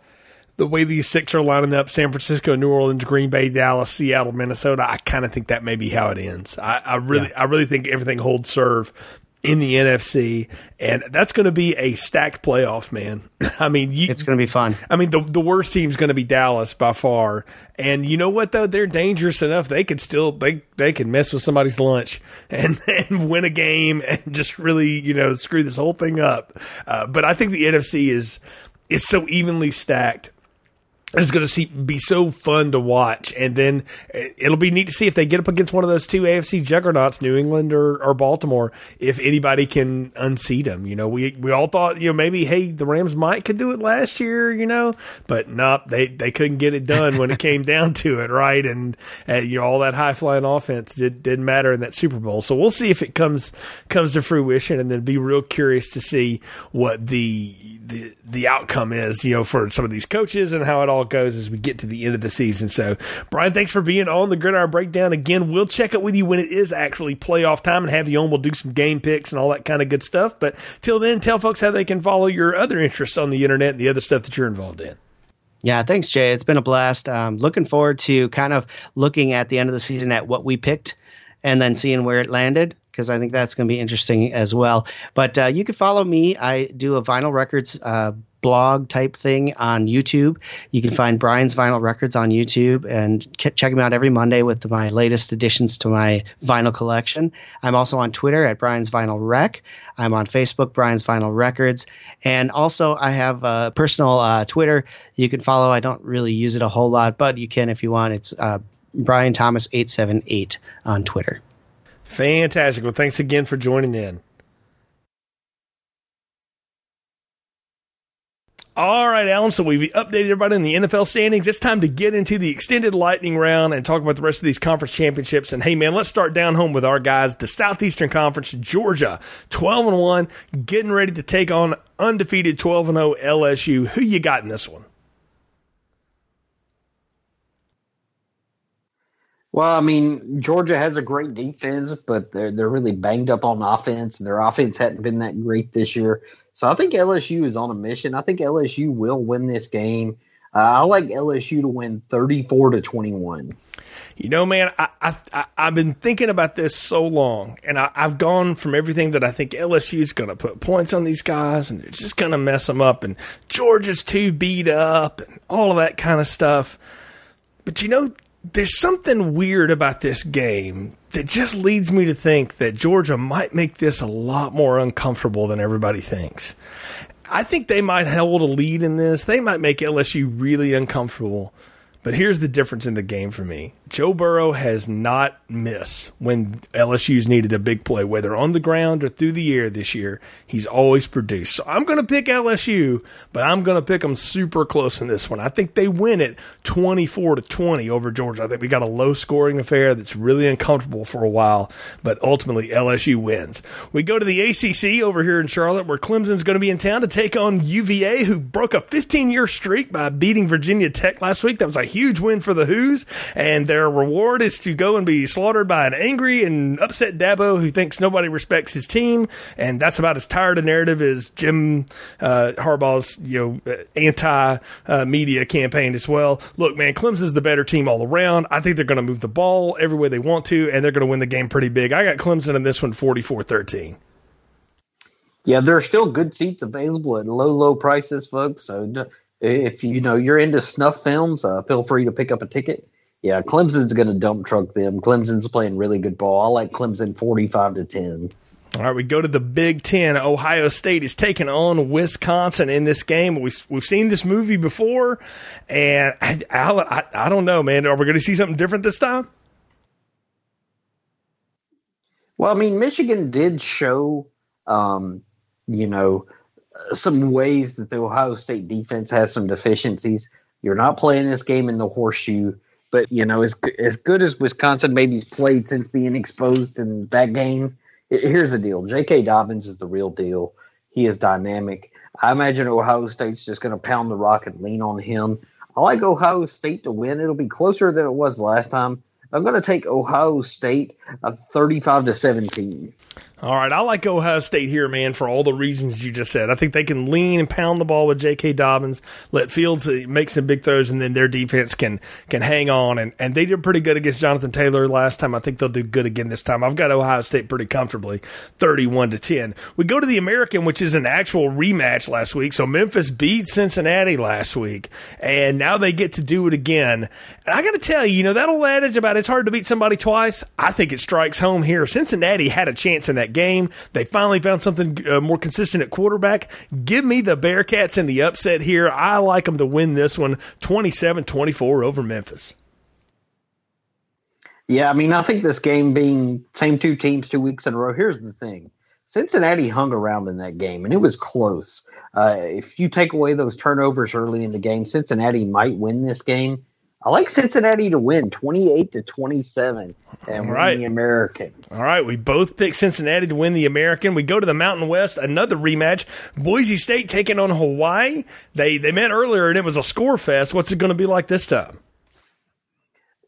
the way these six are lining up San Francisco, New Orleans, Green Bay, Dallas, Seattle, Minnesota I kind of think that may be how it ends. I, I really, I really think everything holds serve in the NFC, and that's going to be a stacked playoff, man. I mean, you, It's going to be fun. I mean, the the worst team's going to be Dallas by far. And you know what though? They're dangerous enough. They could still they they can mess with somebody's lunch and and win a game and just really you know screw this whole thing up. Uh, but I think the NFC is is so evenly stacked. It's going to see, be so fun to watch, and then it'll be neat to see if they get up against one of those two AFC juggernauts, New England or, or Baltimore, if anybody can unseat them. You know, we we all thought, you know, maybe hey, the Rams might could do it last year, you know, but nope, they they couldn't get it done when it came down to it, right? And uh, you know, all that high flying offense did, didn't matter in that Super Bowl. So we'll see if it comes comes to fruition, and then be real curious to see what the the the outcome is, you know, for some of these coaches and how it all goes as we get to the end of the season. So, Brian, thanks for being on the Gridiron Breakdown again. We'll check it with you when it is actually playoff time and have you on. We'll do some game picks and all that kind of good stuff. But till then, tell folks how they can follow your other interests on the internet and the other stuff that you're involved in. Yeah, thanks, Jay. It's been a blast. Um, looking forward to kind of looking at the end of the season at what we picked and then seeing where it landed because I think that's going to be interesting as well. But uh, you can follow me. I do a vinyl records uh, blog type thing on YouTube. You can find Brian's Vinyl Records on YouTube and check him out every Monday with my latest additions to my vinyl collection. I'm also on Twitter at Brian's Vinyl Rec. I'm on Facebook, Brian's Vinyl Records. And also, I have a personal uh, Twitter you can follow. I don't really use it a whole lot, but you can if you want. It's uh, Brian Thomas 878 on Twitter. Fantastic. Well, thanks again for joining in. All right, Alan. So we've updated everybody in the NFL standings. It's time to get into the extended lightning round and talk about the rest of these conference championships. And hey, man, let's start down home with our guys. The Southeastern Conference, Georgia, 12 and 1, getting ready to take on undefeated 12 and 0 LSU. Who you got in this one? Well, I mean, Georgia has a great defense, but they're they're really banged up on offense. And their offense hadn't been that great this year. So I think LSU is on a mission. I think LSU will win this game. Uh, I like LSU to win 34 to 21. You know, man, I, I, I, have been thinking about this so long, and I, I've gone from everything that I think LSU is going to put points on these guys, and they're just going to mess them up, and Georgia's too beat up, and all of that kind of stuff. But you know, there's something weird about this game that just leads me to think that Georgia might make this a lot more uncomfortable than everybody thinks. I think they might hold a lead in this. They might make LSU really uncomfortable. But here's the difference in the game for me. Joe Burrow has not missed when LSU's needed a big play, whether on the ground or through the air this year. He's always produced. So I'm going to pick LSU, but I'm going to pick them super close in this one. I think they win it 24 to 20 over Georgia. I think we got a low scoring affair that's really uncomfortable for a while, but ultimately LSU wins. We go to the ACC over here in Charlotte, where Clemson's going to be in town to take on UVA, who broke a 15 year streak by beating Virginia Tech last week. That was a huge win for the Hoos, and their reward is to go and be slaughtered by an angry and upset Dabo who thinks nobody respects his team, and that's about as tired a narrative as Jim uh, Harbaugh's you know anti uh, media campaign as well. Look, man, Clemson's the better team all around. I think they're going to move the ball every way they want to, and they're going to win the game pretty big. I got Clemson in this one 44 13. Yeah, there are still good seats available at low, low prices, folks. So if you know you're into snuff films, uh, feel free to pick up a ticket. Yeah, Clemson's going to dump truck them. Clemson's playing really good ball. I like Clemson 45 to 10. All right, we go to the Big Ten. Ohio State is taking on Wisconsin in this game. We've, we've seen this movie before, and I, I, I don't know, man. Are we going to see something different this time? Well, I mean, Michigan did show, um, you know, some ways that the Ohio State defense has some deficiencies. You're not playing this game in the horseshoe, but you know, as as good as Wisconsin maybe played since being exposed in that game, here's the deal: J.K. Dobbins is the real deal. He is dynamic. I imagine Ohio State's just going to pound the rock and lean on him. I like Ohio State to win. It'll be closer than it was last time. I'm going to take Ohio State of 35 to 17. All right, I like Ohio State here, man, for all the reasons you just said. I think they can lean and pound the ball with J.K. Dobbins, let Fields uh, make some big throws, and then their defense can can hang on. And, and they did pretty good against Jonathan Taylor last time. I think they'll do good again this time. I've got Ohio State pretty comfortably, thirty-one to ten. We go to the American, which is an actual rematch last week. So Memphis beat Cincinnati last week, and now they get to do it again. And I got to tell you, you know that old adage about it's hard to beat somebody twice. I think it strikes home here. Cincinnati had a chance in that that game. They finally found something uh, more consistent at quarterback. Give me the Bearcats in the upset here. I like them to win this one 27 24 over Memphis. Yeah, I mean, I think this game being same two teams two weeks in a row. Here's the thing: Cincinnati hung around in that game, and it was close. Uh, if you take away those turnovers early in the game, Cincinnati might win this game. I like Cincinnati to win 28 to 27 and All right. win the American. All right, we both pick Cincinnati to win the American. We go to the Mountain West, another rematch. Boise State taking on Hawaii. They they met earlier and it was a score fest. What's it going to be like this time?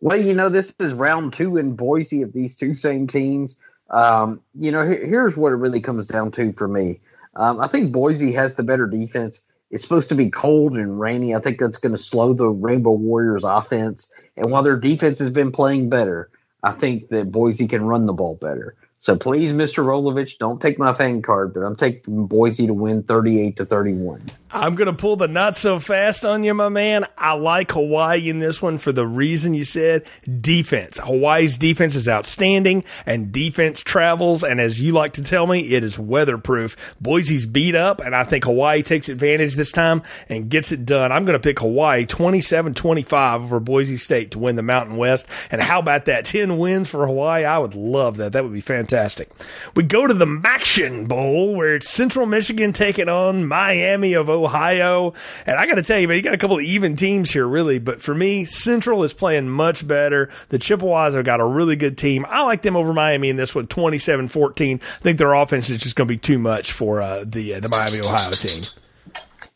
Well, you know, this is round two in Boise of these two same teams. Um, you know, here, here's what it really comes down to for me. Um, I think Boise has the better defense It's supposed to be cold and rainy. I think that's going to slow the Rainbow Warriors offense. And while their defense has been playing better, I think that Boise can run the ball better. So please, Mr. Rolovich, don't take my fan card, but I'm taking Boise to win 38 to 31. I'm going to pull the not so fast on you, my man. I like Hawaii in this one for the reason you said defense. Hawaii's defense is outstanding and defense travels. And as you like to tell me, it is weatherproof. Boise's beat up, and I think Hawaii takes advantage this time and gets it done. I'm going to pick Hawaii 27 25 over Boise State to win the Mountain West. And how about that? 10 wins for Hawaii. I would love that. That would be fantastic. We go to the MACtion Bowl where it's Central Michigan taking on Miami of Ohio. And I got to tell you, man, you got a couple of even teams here, really. But for me, Central is playing much better. The Chippewas have got a really good team. I like them over Miami in this one, 27 14. I think their offense is just going to be too much for uh, the, uh, the Miami Ohio team.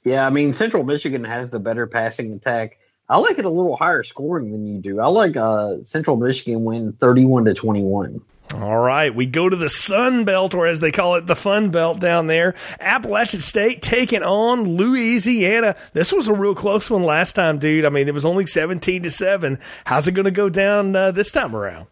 Yeah, I mean, Central Michigan has the better passing attack. I like it a little higher scoring than you do. I like uh, Central Michigan win 31 to 21. All right, we go to the Sun Belt, or as they call it, the Fun Belt down there. Appalachian State taking on Louisiana. This was a real close one last time, dude. I mean, it was only seventeen to seven. How's it going to go down uh, this time around?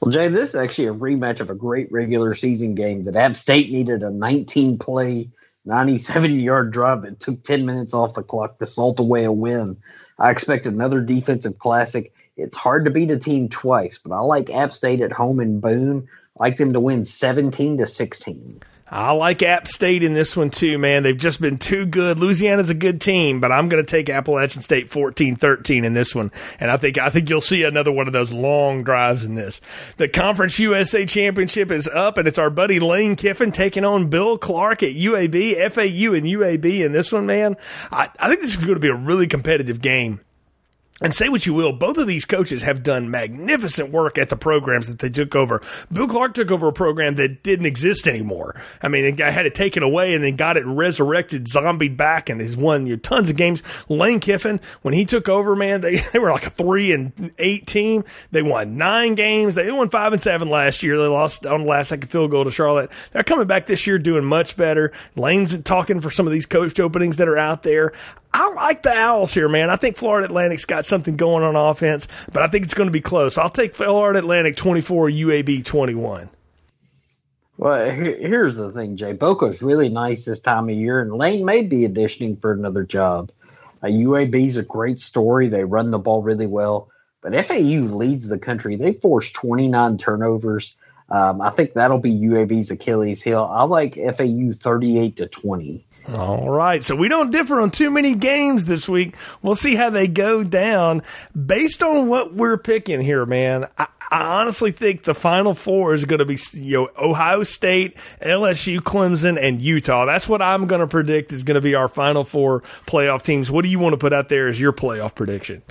Well, Jay, this is actually a rematch of a great regular season game that App State needed a 19 play, 97 yard drive that took 10 minutes off the clock to salt away a win. I expect another defensive classic it's hard to beat a team twice, but I like App State at home in Boone. I like them to win 17 to 16. I like App State in this one too, man. They've just been too good. Louisiana's a good team, but I'm going to take Appalachian State 14-13 in this one. And I think I think you'll see another one of those long drives in this. The Conference USA Championship is up and it's our buddy Lane Kiffin taking on Bill Clark at UAB, FAU and UAB in this one, man. I, I think this is going to be a really competitive game. And say what you will, both of these coaches have done magnificent work at the programs that they took over. Bill Clark took over a program that didn't exist anymore. I mean, I had it taken away and then got it resurrected, zombied back, and has won you tons of games. Lane Kiffin, when he took over, man, they, they were like a three and eight team. They won nine games. They won five and seven last year. They lost on the last second field goal to Charlotte. They're coming back this year doing much better. Lane's talking for some of these coach openings that are out there. I like the Owls here, man. I think Florida Atlantic's got something going on offense, but I think it's going to be close. I'll take Florida Atlantic 24, UAB 21. Well, here's the thing, Jay. Boca's really nice this time of year, and Lane may be auditioning for another job. Uh, UAB's a great story. They run the ball really well, but FAU leads the country. They forced 29 turnovers. Um, I think that'll be UAB's Achilles heel. I like FAU 38 to 20. All right. So we don't differ on too many games this week. We'll see how they go down based on what we're picking here, man. I, I honestly think the final four is going to be you know, Ohio State, LSU, Clemson, and Utah. That's what I'm going to predict is going to be our final four playoff teams. What do you want to put out there as your playoff prediction?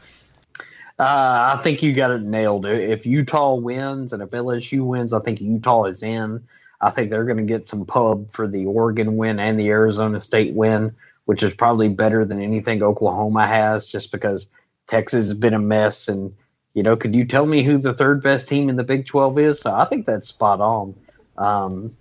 Uh, I think you got it nailed. If Utah wins and if LSU wins, I think Utah is in. I think they're going to get some pub for the Oregon win and the Arizona State win, which is probably better than anything Oklahoma has, just because Texas has been a mess. And you know, could you tell me who the third best team in the Big Twelve is? So I think that's spot on. Um,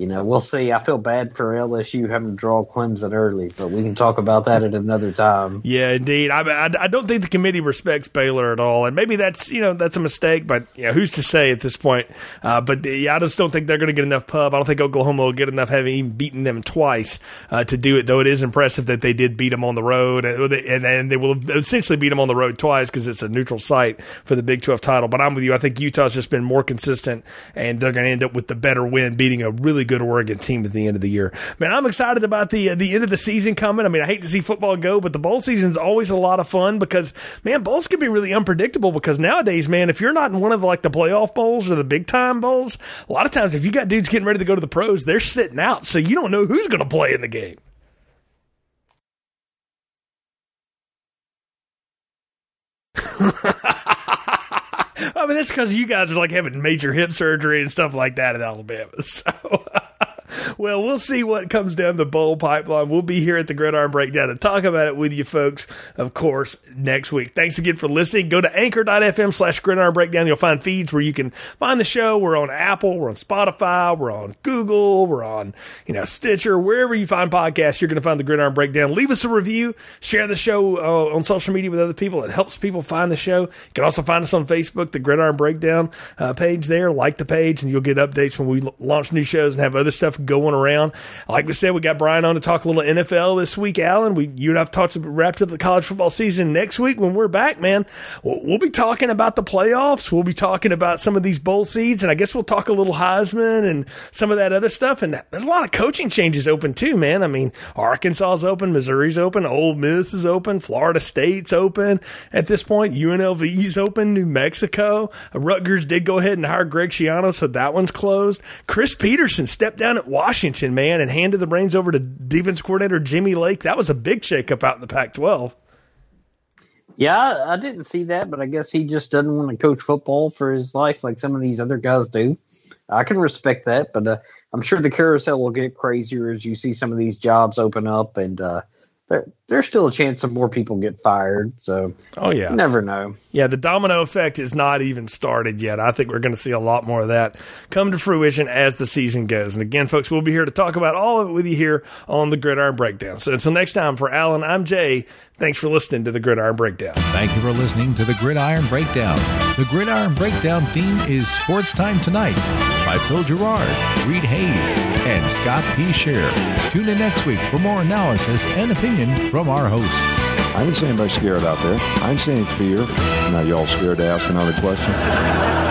you know, we'll see. I feel bad for LSU having to draw Clemson early, but we can talk about that at another time. Yeah, indeed. I, I, I, don't think the committee respects Baylor at all, and maybe that's you know that's a mistake. But you know, who's to say at this point? Uh, but yeah, I just don't think they're going to get enough pub. I don't think Oklahoma will get enough, having even beaten them twice uh, to do it. Though it is impressive that they did beat them on the road, and and they will essentially beat them on the road twice because it's a neutral site for the Big Twelve title. But I'm with you. I think Utah's just been more consistent, and they're going to end up with the better win, beating a really good Oregon team at the end of the year. Man, I'm excited about the uh, the end of the season coming. I mean, I hate to see football go, but the bowl season's always a lot of fun because man, bowls can be really unpredictable. Because nowadays, man, if you're not in one of the, like the playoff bowls or the big time bowls, a lot of times if you got dudes getting ready to go to the pros, they're sitting out, so you don't know who's going to play in the game. I mean, that's because you guys are like having major hip surgery and stuff like that in Alabama. So well, we'll see what comes down the bowl pipeline. We'll be here at the Gridiron Breakdown to talk about it with you folks, of course, next week. Thanks again for listening. Go to anchor.fm slash Gridiron Breakdown. You'll find feeds where you can find the show. We're on Apple, we're on Spotify, we're on Google, we're on, you know, Stitcher, wherever you find podcasts, you're going to find the Gridiron Breakdown. Leave us a review, share the show uh, on social media with other people. It helps people find the show. You can also find us on Facebook, the Gridiron Breakdown uh, page there. Like the page, and you'll get updates when we launch new shows and have other stuff going around. Like we said, we got Brian on to talk a little NFL this week, Alan. We you and I've talked wrapped up the college football season. Next week when we're back, man, we'll, we'll be talking about the playoffs. We'll be talking about some of these bowl seeds, and I guess we'll talk a little Heisman and some of that other stuff. And there's a lot of coaching changes open too, man. I mean, Arkansas's open, Missouri's open, Ole Miss is open, Florida State's open at this point, UNLV's open, New Mexico. Uh, Rutgers did go ahead and hire Greg Schiano, so that one's closed. Chris Petersen stepped down at Washington, man, and handed the reins over to defense coordinator Jimmy Lake. That was a big shakeup out in the Pac 12. Yeah, I didn't see that, but I guess he just doesn't want to coach football for his life like some of these other guys do. I can respect that, but uh, I'm sure the carousel will get crazier as you see some of these jobs open up, and uh, there's still a chance some more people get fired. So, oh yeah, never know. Yeah, the domino effect is not even started yet. I think we're going to see a lot more of that come to fruition as the season goes. And again, folks, we'll be here to talk about all of it with you here on the Gridiron Breakdown. So until next time, for Alan, I'm Jay. Thanks for listening to the Gridiron Breakdown. Thank you for listening to the Gridiron Breakdown. The Gridiron Breakdown theme is Sports Time Tonight by Phil Gerard, Reed Hayes, and Scott P. Scheer. Tune in next week for more analysis and opinion from our hosts. I didn't anybody scared out there. I didn't fear. Now y'all scared to ask another question?